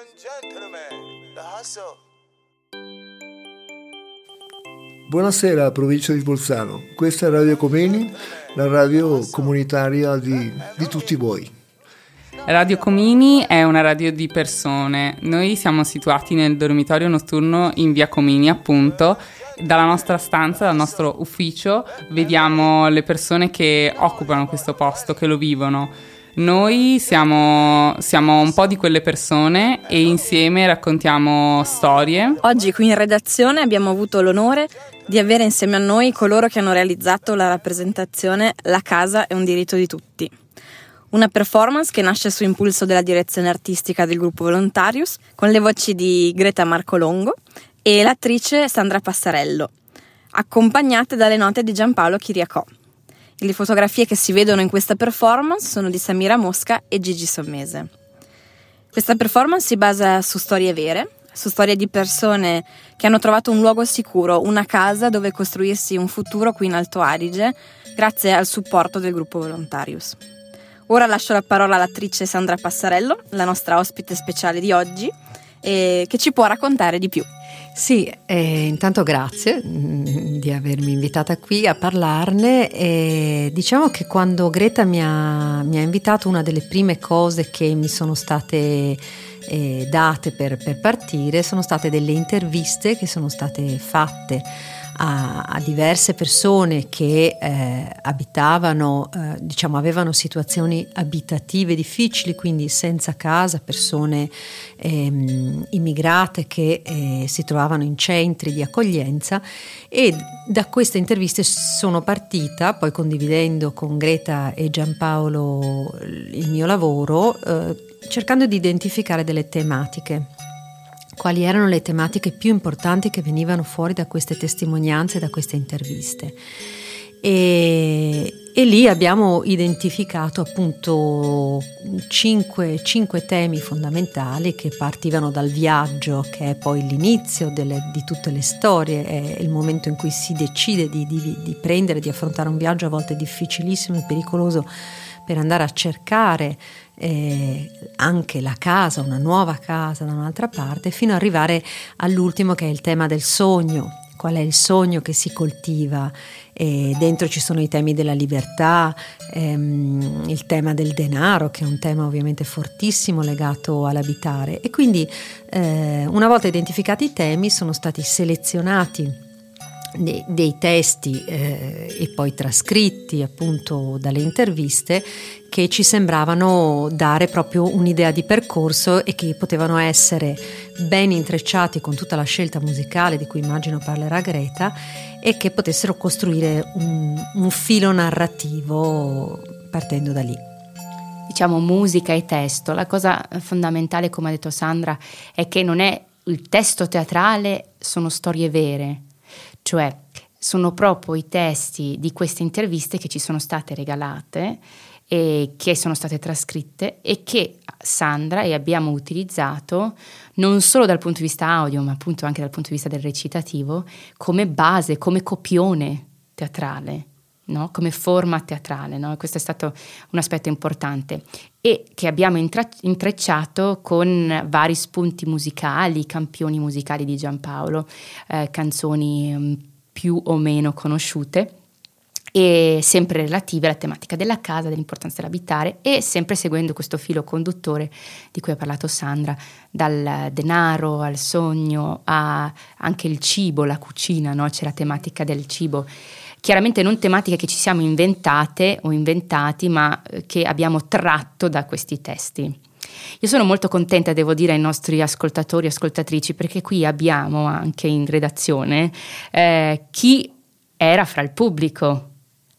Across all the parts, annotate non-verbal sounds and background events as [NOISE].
and gentlemen, the hustle. Buonasera provincia di Bolzano, questa è Radio Comeni, la radio comunitaria di, di tutti voi. Radio Comini è una radio di persone. Noi siamo situati nel dormitorio notturno in via Comini, appunto. Dalla nostra stanza, dal nostro ufficio, vediamo le persone che occupano questo posto, che lo vivono. Noi siamo, siamo, un po' di quelle persone e insieme raccontiamo storie. Oggi qui in redazione abbiamo avuto l'onore di avere insieme a noi coloro che hanno realizzato la rappresentazione La casa è un diritto di tutti. Una performance che nasce su impulso della direzione artistica del gruppo Volontarius, con le voci di Greta Marcolongo e l'attrice Sandra Passarello, accompagnate dalle note di Giampaolo Chiriacò. Le fotografie che si vedono in questa performance sono di Samira Mosca e Gigi Sommese. Questa performance si basa su storie vere, su storie di persone che hanno trovato un luogo sicuro, una casa dove costruirsi un futuro qui in Alto Adige, grazie al supporto del gruppo Volontarius. Ora lascio la parola all'attrice Sandra Passarello, la nostra ospite speciale di oggi, che ci può raccontare di più. Sì, eh, intanto grazie mm, di avermi invitata qui a parlarne. E diciamo che quando Greta mi ha, mi ha, invitato, una delle prime cose che mi sono state eh, date per, per partire sono state delle interviste che sono state fatte a, a diverse persone che eh, abitavano, eh, diciamo, avevano situazioni abitative difficili, quindi senza casa, persone ehm, immigrate che eh, si trovavano in centri di accoglienza e da queste interviste sono partita, poi condividendo con Greta e Giampaolo il mio lavoro, eh, cercando di identificare delle tematiche quali erano le tematiche più importanti che venivano fuori da queste testimonianze, da queste interviste. E, e lì abbiamo identificato appunto cinque, cinque, temi fondamentali che partivano dal viaggio, che è poi l'inizio delle, di tutte le storie, è il momento in cui si decide di, di, di prendere, di affrontare un viaggio a volte difficilissimo e pericoloso per andare a cercare eh, anche la casa, una nuova casa da un'altra parte, fino ad arrivare all'ultimo che è il tema del sogno. Qual è il sogno che si coltiva? E dentro ci sono i temi della libertà, ehm, il tema del denaro, che è un tema ovviamente fortissimo legato all'abitare. E quindi, eh, una volta identificati i temi, sono stati selezionati dei, dei testi eh, e poi trascritti appunto dalle interviste che ci sembravano dare proprio un'idea di percorso e che potevano essere ben intrecciati con tutta la scelta musicale di cui immagino parlerà Greta e che potessero costruire un, un filo narrativo partendo da lì diciamo musica e testo. La cosa fondamentale, come ha detto Sandra, è che non è il testo teatrale, sono storie vere, cioè sono proprio i testi di queste interviste che ci sono state regalate e che sono state trascritte e che Sandra e abbiamo utilizzato non solo dal punto di vista audio, ma appunto anche dal punto di vista del recitativo, come base, come copione teatrale. No? come forma teatrale, no? questo è stato un aspetto importante e che abbiamo intra- intrecciato con vari spunti musicali, campioni musicali di Giampaolo, eh, canzoni mm, più o meno conosciute e sempre relative alla tematica della casa, dell'importanza dell'abitare e sempre seguendo questo filo conduttore di cui ha parlato Sandra, dal denaro al sogno a anche il cibo, la cucina, no? c'è la tematica del cibo chiaramente non tematiche che ci siamo inventate o inventati, ma eh, che abbiamo tratto da questi testi. Io sono molto contenta, devo dire, ai nostri ascoltatori e ascoltatrici, perché qui abbiamo anche in redazione eh, chi era fra il pubblico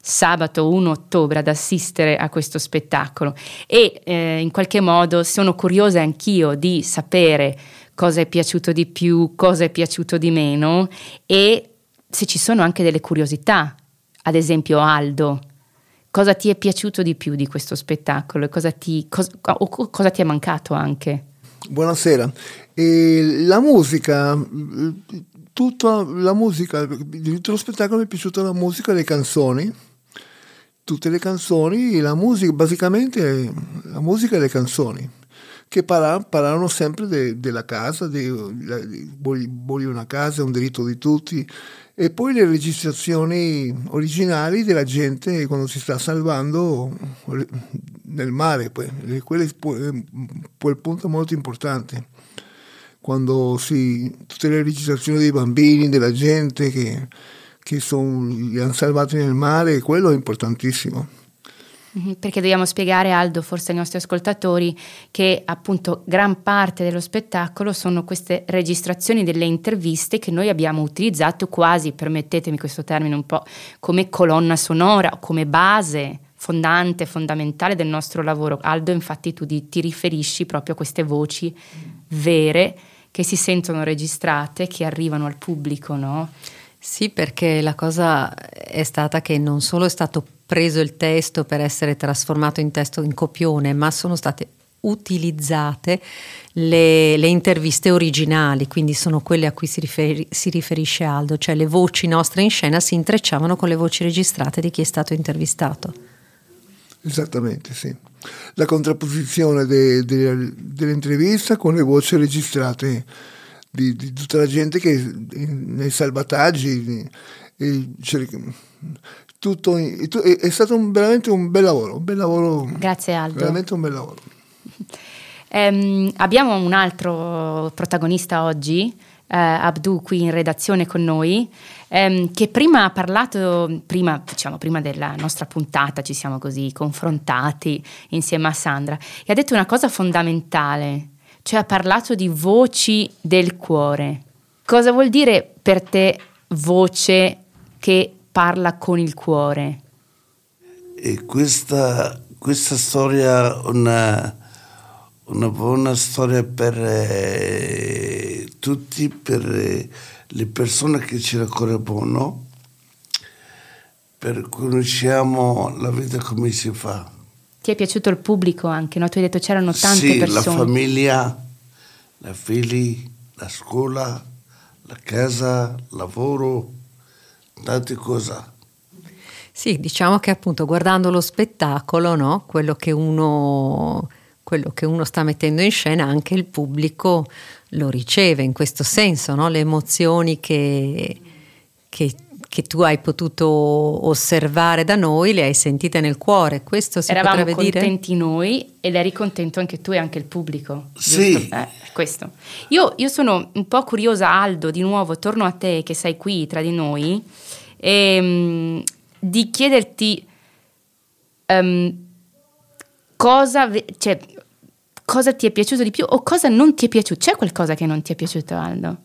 sabato 1 ottobre ad assistere a questo spettacolo e eh, in qualche modo sono curiosa anch'io di sapere cosa è piaciuto di più, cosa è piaciuto di meno e se ci sono anche delle curiosità, ad esempio Aldo, cosa ti è piaciuto di più di questo spettacolo? E cosa ti, cosa, cosa ti è mancato anche? Buonasera, e la musica, tutta la musica, di tutto lo spettacolo mi è piaciuta la musica, le canzoni, tutte le canzoni, la musica, basicamente la musica e le canzoni che parla, parlano sempre de, della casa, voglio una casa, è un diritto di tutti, e poi le registrazioni originali della gente quando si sta salvando nel mare, poi. quello è quel punto molto importante. Quando si, tutte le registrazioni dei bambini, della gente che, che son, li hanno salvati nel mare, quello è importantissimo. Mhm, perché dobbiamo spiegare, Aldo, forse ai nostri ascoltatori, che appunto gran parte dello spettacolo sono queste registrazioni delle interviste che noi abbiamo utilizzato quasi, permettetemi questo termine, un po' come colonna sonora, come base fondante, fondamentale del nostro lavoro. Aldo, infatti, tu ti riferisci proprio a queste voci vere che si sentono registrate, che arrivano al pubblico, no? Sì, perché la cosa è stata che non solo è stato preso il testo per essere trasformato in testo in copione, ma sono state utilizzate le, le, interviste originali, quindi sono quelle a cui si, riferi, si, riferisce Aldo, cioè le voci nostre in scena si intrecciavano con le voci registrate di chi è stato intervistato. Esattamente, sì. La contrapposizione de, de, dell'intervista con le voci registrate di, di tutta la gente che nei salvataggi cioè, tutto, è, è stato un, veramente un bel lavoro, un bel lavoro. Grazie Aldo. Veramente un bel lavoro. Um, [LAUGHS] abbiamo un altro protagonista oggi, uh, Abdu, qui in redazione con noi, um, che prima ha parlato, prima, diciamo, prima della nostra puntata ci siamo così confrontati insieme a Sandra, e ha detto una cosa fondamentale, cioè ha parlato di voci del cuore. Cosa vuol dire per te voce che parla con il cuore? E questa, questa storia è una, una buona storia per eh, tutti, per eh, le persone che ci raccontano, per conosciamo la vita come si fa. Ti è piaciuto il pubblico anche, no? Tu hai detto c'erano tante sì, persone. Sì, la famiglia, la figli, la scuola, la casa, il lavoro, tante cose. Sì, diciamo che appunto guardando lo spettacolo, no? quello, che uno, quello che uno sta mettendo in scena, anche il pubblico lo riceve in questo senso, no? le emozioni che, che che tu hai potuto osservare da noi, le hai sentite nel cuore. Questo si Eravamo potrebbe dire? contenti noi ed eri contento anche tu e anche il pubblico. Sì. Eh, questo. Io, io, sono un po' curiosa, Aldo, di nuovo torno a te che sei qui tra di noi, e, um, di chiederti um, cosa, cioè, cosa ti è piaciuto di più o cosa non ti è piaciuto. C'è qualcosa che non ti è piaciuto, Aldo?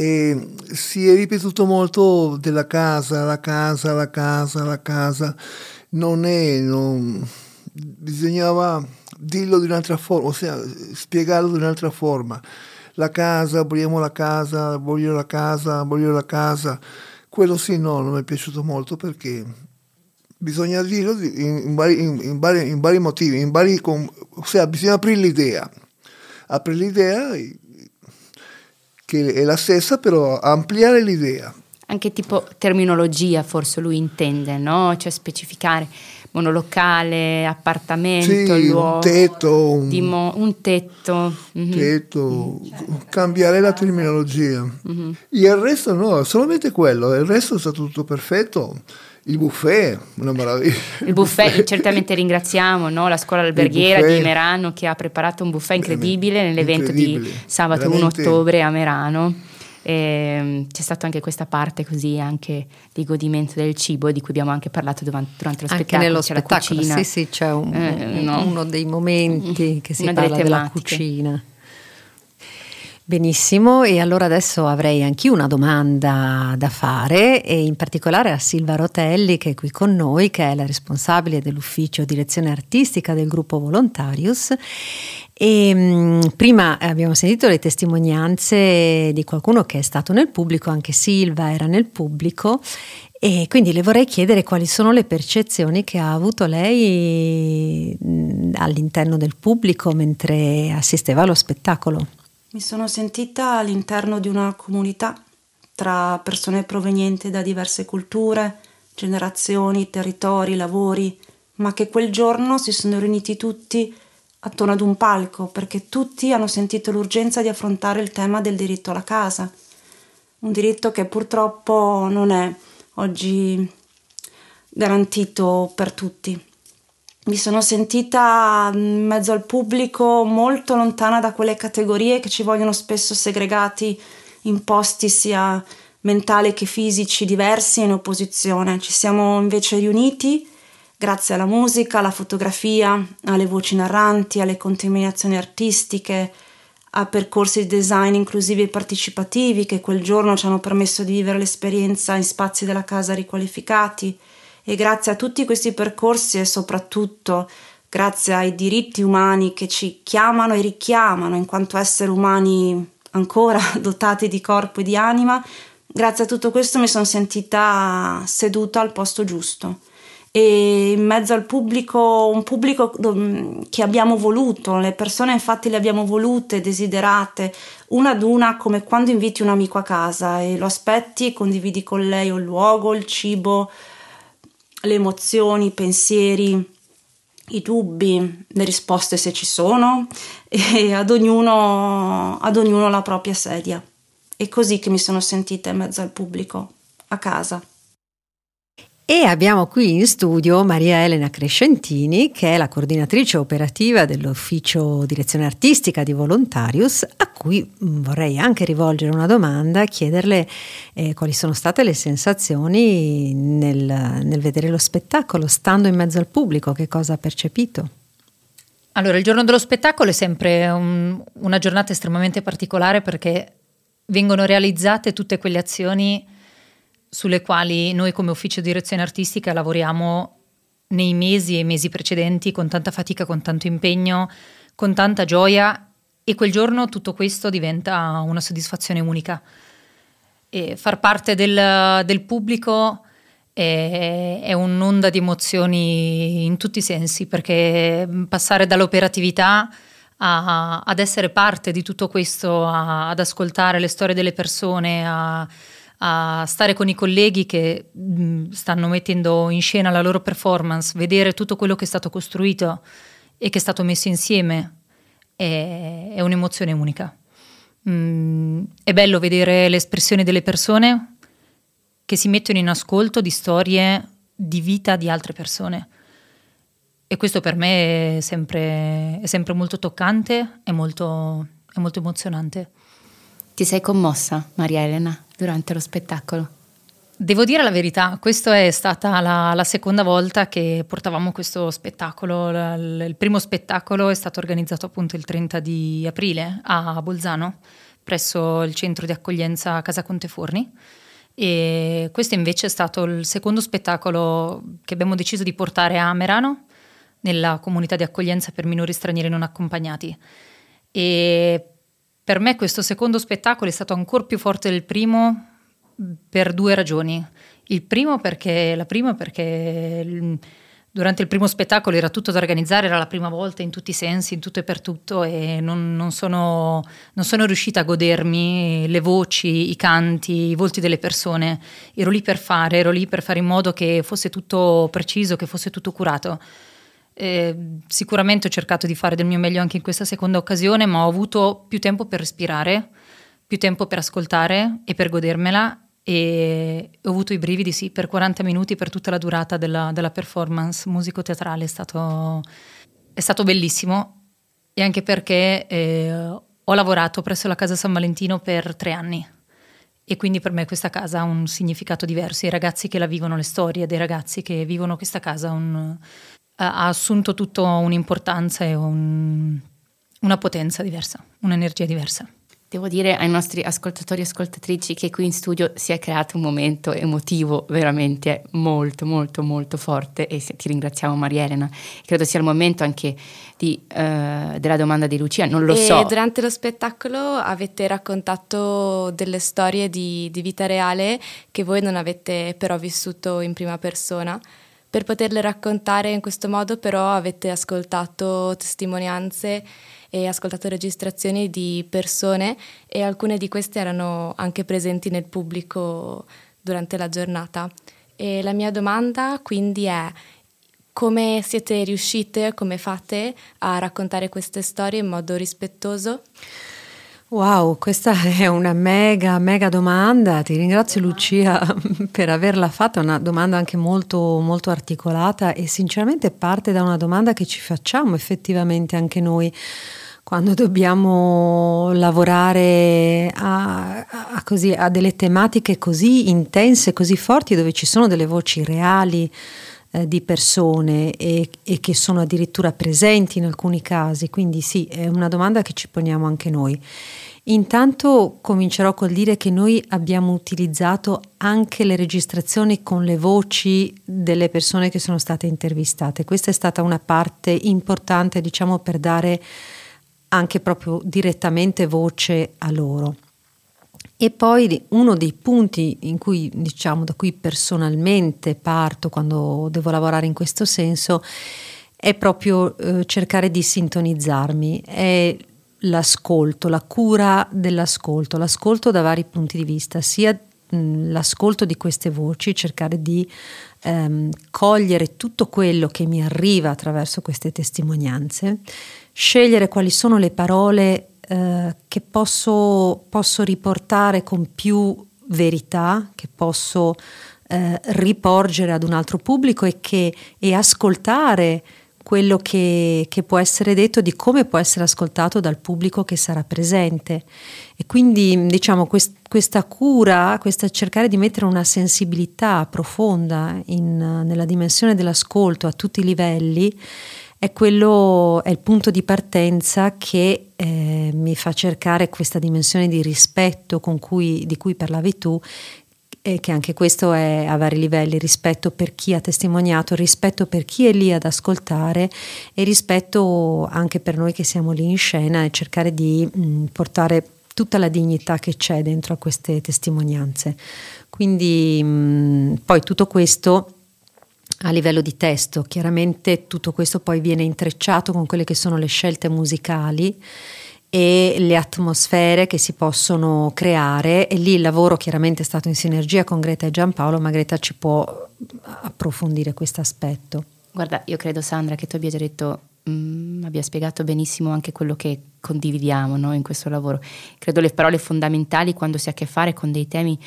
E si è ripetuto molto della casa, la casa, la casa, la casa. Non è, non, bisognava dirlo di un'altra forma, ossia spiegarlo di un'altra forma. La casa, vogliamo la casa, voglio la casa, voglio la casa. Quello sì, no, non mi è piaciuto molto perché bisogna dirlo in, in, vari, in, in vari, vari, motivi, vari, ossia bisogna aprire l'idea. Aprire l'idea che è la stessa, però ampliare l'idea. Anche tipo terminologia forse lui intende, no? Cioè specificare monolocale, appartamento, sì, luogo, un tetto, un, mo- un tetto, mm-hmm. tetto mm-hmm. cambiare la terminologia. Mm-hmm. Il resto no, solamente quello, il resto è stato tutto perfetto. Il buffet, una meraviglia. Il buffet, certamente ringraziamo no? la scuola alberghiera di Merano che ha preparato un buffet incredibile nell'evento incredibile. di sabato Veramente. 1 ottobre a Merano. E ehm, c'è stata anche questa parte così anche di godimento del cibo di cui abbiamo anche parlato durante, durante lo anche spettacolo. Nello c'è spettacolo, la cucina. sì, sì, c'è un, eh, no. uno dei momenti che si Una parla della cucina. Benissimo, e allora adesso avrei anch'io una domanda da fare e in particolare a Silva Rotelli che è qui con noi, che è la responsabile dell'ufficio direzione artistica del gruppo Volontarius. E, mh, prima abbiamo sentito le testimonianze di qualcuno che è stato nel pubblico, anche Silva era nel pubblico e quindi le vorrei chiedere quali sono le percezioni che ha avuto lei all'interno del pubblico mentre assisteva allo spettacolo. Mi sono sentita all'interno di una comunità tra persone provenienti da diverse culture, generazioni, territori, lavori, ma che quel giorno si sono riuniti tutti attorno ad un palco, perché tutti hanno sentito l'urgenza di affrontare il tema del diritto alla casa, un diritto che purtroppo non è oggi garantito per tutti. Mi sono sentita in mezzo al pubblico molto lontana da quelle categorie che ci vogliono spesso segregati in posti sia mentali che fisici diversi in opposizione. Ci siamo invece riuniti grazie alla musica, alla fotografia, alle voci narranti, alle contaminazioni artistiche, a percorsi di design inclusivi e partecipativi che quel giorno ci hanno permesso di vivere l'esperienza in spazi della casa riqualificati e grazie a tutti questi percorsi e soprattutto grazie ai diritti umani che ci chiamano e richiamano in quanto esseri umani ancora [LAUGHS] dotati di corpo e di anima, grazie a tutto questo mi sono sentita seduta al posto giusto. E in mezzo al pubblico, un pubblico che abbiamo voluto, le persone infatti le abbiamo volute, desiderate, una ad una come quando inviti un amico a casa e lo aspetti e condividi con lei il luogo, il cibo, le emozioni, i pensieri, i dubbi, le risposte se ci sono [LAUGHS] e ad ognuno, ad ognuno la propria sedia. È così che mi sono sentita in mezzo al pubblico, a casa. E abbiamo qui in studio Maria Elena Crescentini, che è la coordinatrice operativa dell'ufficio direzione artistica di Volontarius, a cui mm, vorrei anche rivolgere una domanda, chiederle eh, quali sono state le sensazioni nel, nel vedere lo spettacolo, stando in mezzo al pubblico, che cosa ha percepito. Allora, il giorno dello spettacolo è sempre un, una giornata estremamente particolare perché vengono realizzate tutte quelle azioni sulle quali noi come ufficio direzione artistica lavoriamo nei mesi e mesi precedenti con tanta fatica, con tanto impegno, con tanta gioia e quel giorno tutto questo diventa una soddisfazione unica. E far parte del, del pubblico è, è, un'onda di emozioni in tutti i sensi, perché passare dall'operatività a, ad essere parte di tutto questo, a, ad ascoltare le storie delle persone, a a stare con i colleghi che mh, mm, stanno mettendo in scena la loro performance, vedere tutto quello che è stato costruito e che è stato messo insieme è, è un'emozione unica. Mm, è bello vedere le espressioni delle persone che si mettono in ascolto di storie di vita di altre persone. E questo per me è sempre, è sempre molto toccante e molto, molto emozionante. Ti sei commossa, Maria Elena, durante lo spettacolo? Devo dire la verità, questa è stata la, la, seconda volta che portavamo questo spettacolo. Il, il primo spettacolo è stato organizzato appunto il 30 di aprile a Bolzano, presso il centro di accoglienza Casa Conteforni. E questo invece è stato il secondo spettacolo che abbiamo deciso di portare a Merano, nella comunità di accoglienza per minori stranieri non accompagnati. E per me questo secondo spettacolo è stato ancora più forte del primo per due ragioni. Il primo perché, la prima perché durante il primo spettacolo era tutto da organizzare, era la prima volta in tutti i sensi, in tutto e per tutto e non, non, sono, non sono riuscita a godermi le voci, i canti, i volti delle persone. Ero lì per fare, ero lì per fare in modo che fosse tutto preciso, che fosse tutto curato. Eh, sicuramente ho cercato di fare del mio meglio anche in questa seconda occasione, ma ho avuto più tempo per respirare, più tempo per ascoltare e per godermela e ho avuto i brividi sì per 40 minuti per tutta la durata della, della performance musico-teatrale, è stato, è stato, bellissimo e anche perché eh, ho lavorato presso la Casa San Valentino per tre anni e quindi per me questa casa ha un significato diverso, i ragazzi che la vivono, le storie dei ragazzi che vivono questa casa un, ha assunto tutto un'importanza e un, una potenza diversa, un'energia diversa. Devo dire ai nostri ascoltatori e ascoltatrici che qui in studio si è creato un momento emotivo veramente molto molto molto forte e ti ringraziamo Maria Elena. Credo sia il momento anche di, uh, della domanda di Lucia, non lo e so. Durante lo spettacolo avete raccontato delle storie di, di vita reale che voi non avete però vissuto in prima persona. Per poterle raccontare in questo modo però avete ascoltato testimonianze e ascoltato registrazioni di persone e alcune di queste erano anche presenti nel pubblico durante la giornata. E la mia domanda quindi è come siete riuscite, come fate a raccontare queste storie in modo rispettoso? Wow, questa [LAUGHS] è una mega, mega domanda. Ti ringrazio Lucia [LAUGHS] per averla fatta, una domanda anche molto, molto articolata e sinceramente parte da una domanda che ci facciamo effettivamente anche noi quando dobbiamo lavorare a, a, così, a delle tematiche così intense, così forti, dove ci sono delle voci reali eh, di persone e, e, che sono addirittura presenti in alcuni casi. Quindi sì, è una domanda che ci poniamo anche noi. Intanto comincerò col dire che noi abbiamo utilizzato anche le registrazioni con le voci delle persone che sono state intervistate. Questa è stata una parte importante, diciamo, per dare anche proprio direttamente voce a loro. E poi uno dei punti in cui, diciamo, da cui personalmente parto quando devo lavorare in questo senso è proprio eh, cercare di sintonizzarmi, è l'ascolto, la cura dell'ascolto, l'ascolto da vari punti di vista, sia l'ascolto di queste voci, cercare di ehm, cogliere tutto quello che mi arriva attraverso queste testimonianze, scegliere quali sono le parole eh, che posso, posso, riportare con più verità, che posso eh, riporgere ad un altro pubblico e, che, e ascoltare quello che, che, può essere detto, di come può essere ascoltato dal pubblico che sarà presente. E quindi diciamo quest, questa cura, questa cercare di mettere una sensibilità profonda in, nella dimensione dell'ascolto a tutti i livelli è, quello, è il punto di partenza che eh, mi fa cercare questa dimensione di rispetto cui, di cui parlavi tu e che anche questo è a vari livelli, rispetto per chi ha testimoniato, rispetto per chi è lì ad ascoltare e rispetto anche per noi che siamo lì in scena e cercare di mh, portare tutta la dignità che c'è dentro a queste testimonianze. Quindi mh, poi tutto questo a livello di testo, chiaramente tutto questo poi viene intrecciato con quelle che sono le scelte musicali e le atmosfere che si possono creare e lì il lavoro chiaramente è stato in sinergia con Greta e Giampaolo, ma Greta ci può approfondire questo aspetto. Guarda, io credo Sandra che tu abbia già detto, mh, mm, abbia spiegato benissimo anche quello che condividiamo no, in questo lavoro. Credo le parole fondamentali quando si ha a che fare con dei temi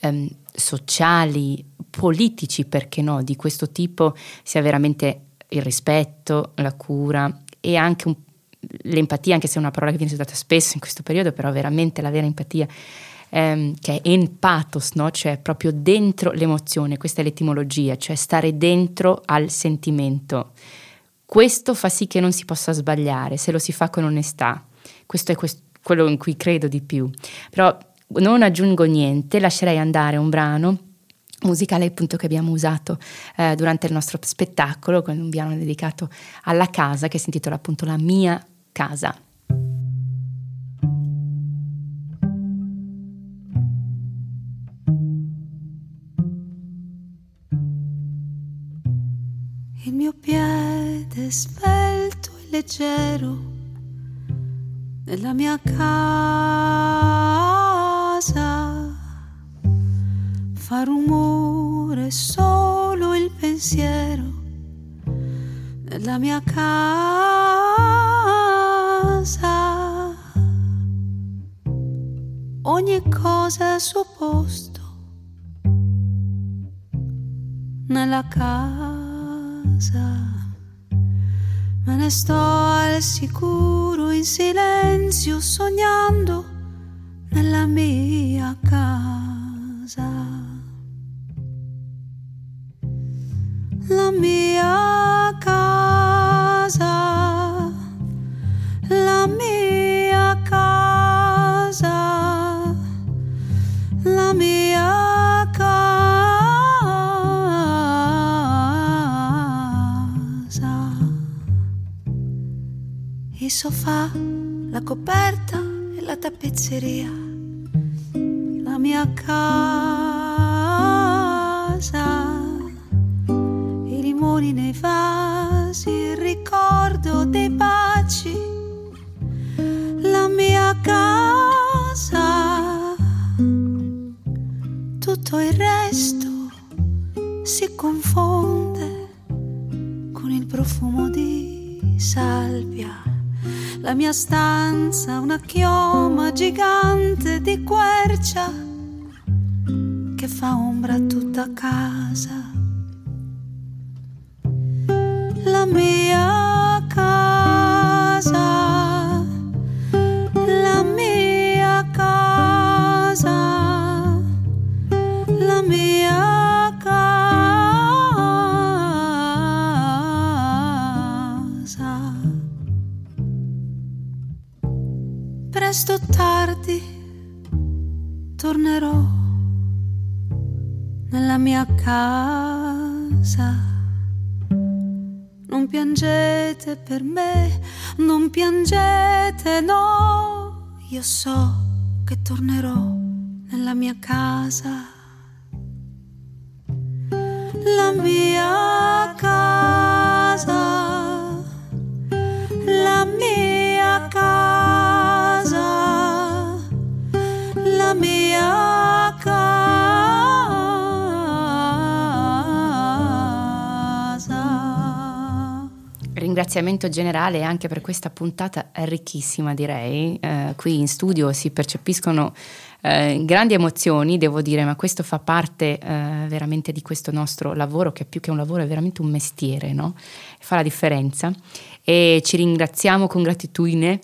ehm, sociali, politici, perché no, di questo tipo sia veramente il rispetto, la cura e anche un l'empatia, anche se è una parola che viene usata spesso in questo periodo, però veramente la vera empatia, ehm, che è empathos, no? cioè proprio dentro l'emozione, questa è l'etimologia, cioè stare dentro al sentimento. Questo fa sì che non si possa sbagliare se lo si fa con onestà. Questo è questo, quello in cui credo di più. Però non aggiungo niente, lascerei andare un brano musicale appunto che abbiamo usato eh, durante il nostro spettacolo, con un piano dedicato alla casa che si intitola appunto La mia casa. Il mio piede svelto e leggero nella mia casa fa rumore solo il pensiero nella mia casa. Ogni cosa al suo posto nella casa. Me ne sto al sicuro in silenzio sognando nella mia casa. la mia casa, la mia casa, la mia casa. Il sofà, la coperta e la tappezzeria, casa limoni nei vasi, il ricordo dei baci, la mia casa, tutto il resto si confonde con profumo di salvia. La mia stanza, una chioma gigante di quercia che fa ombra a tutta casa. Mia casa. Non piangete per me, non piangete, no. Io so che tornerò nella mia casa. La mia Ringraziamento generale anche per questa puntata ricchissima, direi. Eh, qui in studio si percepiscono eh, grandi emozioni, devo dire, ma questo fa parte eh, veramente di questo nostro lavoro, che più che un lavoro è veramente un mestiere, no? Fa la differenza. E ci ringraziamo con gratitudine.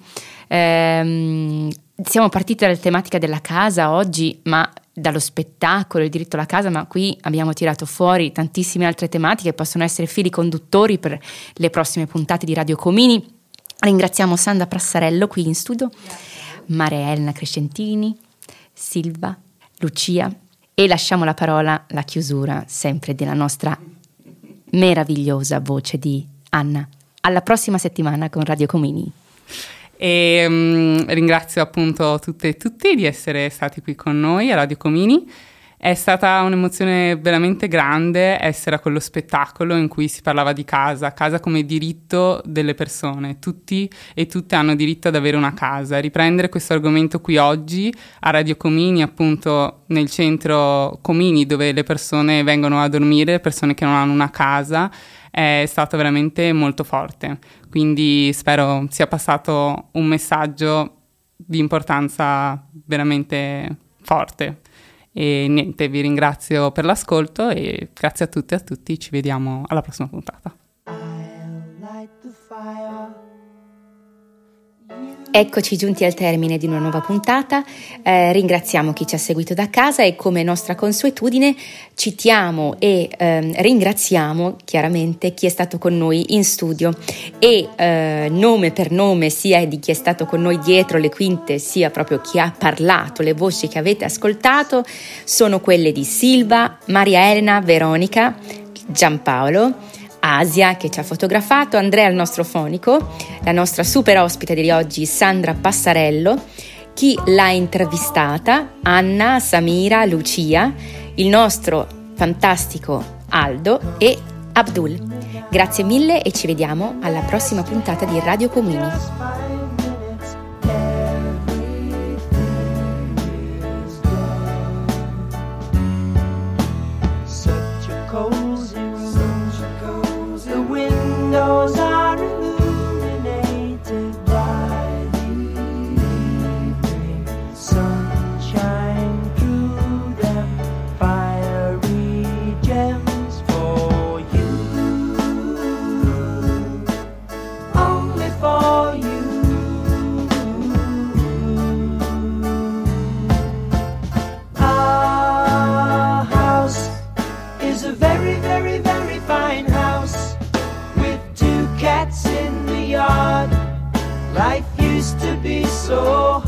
Ehm, siamo partiti dalla tematica della casa oggi, ma dallo spettacolo, il diritto alla casa, ma qui abbiamo tirato fuori tantissime altre tematiche che possono essere fili conduttori per le prossime puntate di Radio Comini. Ringraziamo Sandra Prassarello qui in studio, Maria Elena Crescentini, Silva, Lucia e lasciamo la parola, la chiusura sempre della nostra meravigliosa voce di Anna. Alla prossima settimana con Radio Comini. E mm, ringrazio appunto tutte e tutti di essere stati qui con noi a Radio Comini. È stata un'emozione veramente grande essere a quello spettacolo in cui si parlava di casa, casa come diritto delle persone. Tutti e tutte hanno diritto ad avere una casa. Riprendere questo argomento qui oggi a Radio Comini, appunto nel centro Comini dove le persone vengono a dormire, persone che non hanno una casa, è stato veramente molto forte. Quindi spero sia passato un messaggio di importanza veramente forte. E niente, vi ringrazio per l'ascolto e grazie a tutti e a tutti, ci vediamo alla prossima puntata. Eccoci giunti al termine di una nuova puntata, eh, ringraziamo chi ci ha seguito da casa e come nostra consuetudine citiamo e ehm, ringraziamo chiaramente chi è stato con noi in studio. E eh, nome per nome sia di chi è stato con noi dietro le quinte sia proprio chi ha parlato, le voci che avete ascoltato sono quelle di Silva, Maria Elena, Veronica, Giampaolo, Asia che ci ha fotografato, Andrea il nostro fonico, la nostra super ospite di oggi Sandra Passarello, chi l'ha intervistata, Anna, Samira, Lucia, il nostro fantastico Aldo e Abdul. Grazie mille e ci vediamo alla prossima puntata di Radio Comuni. So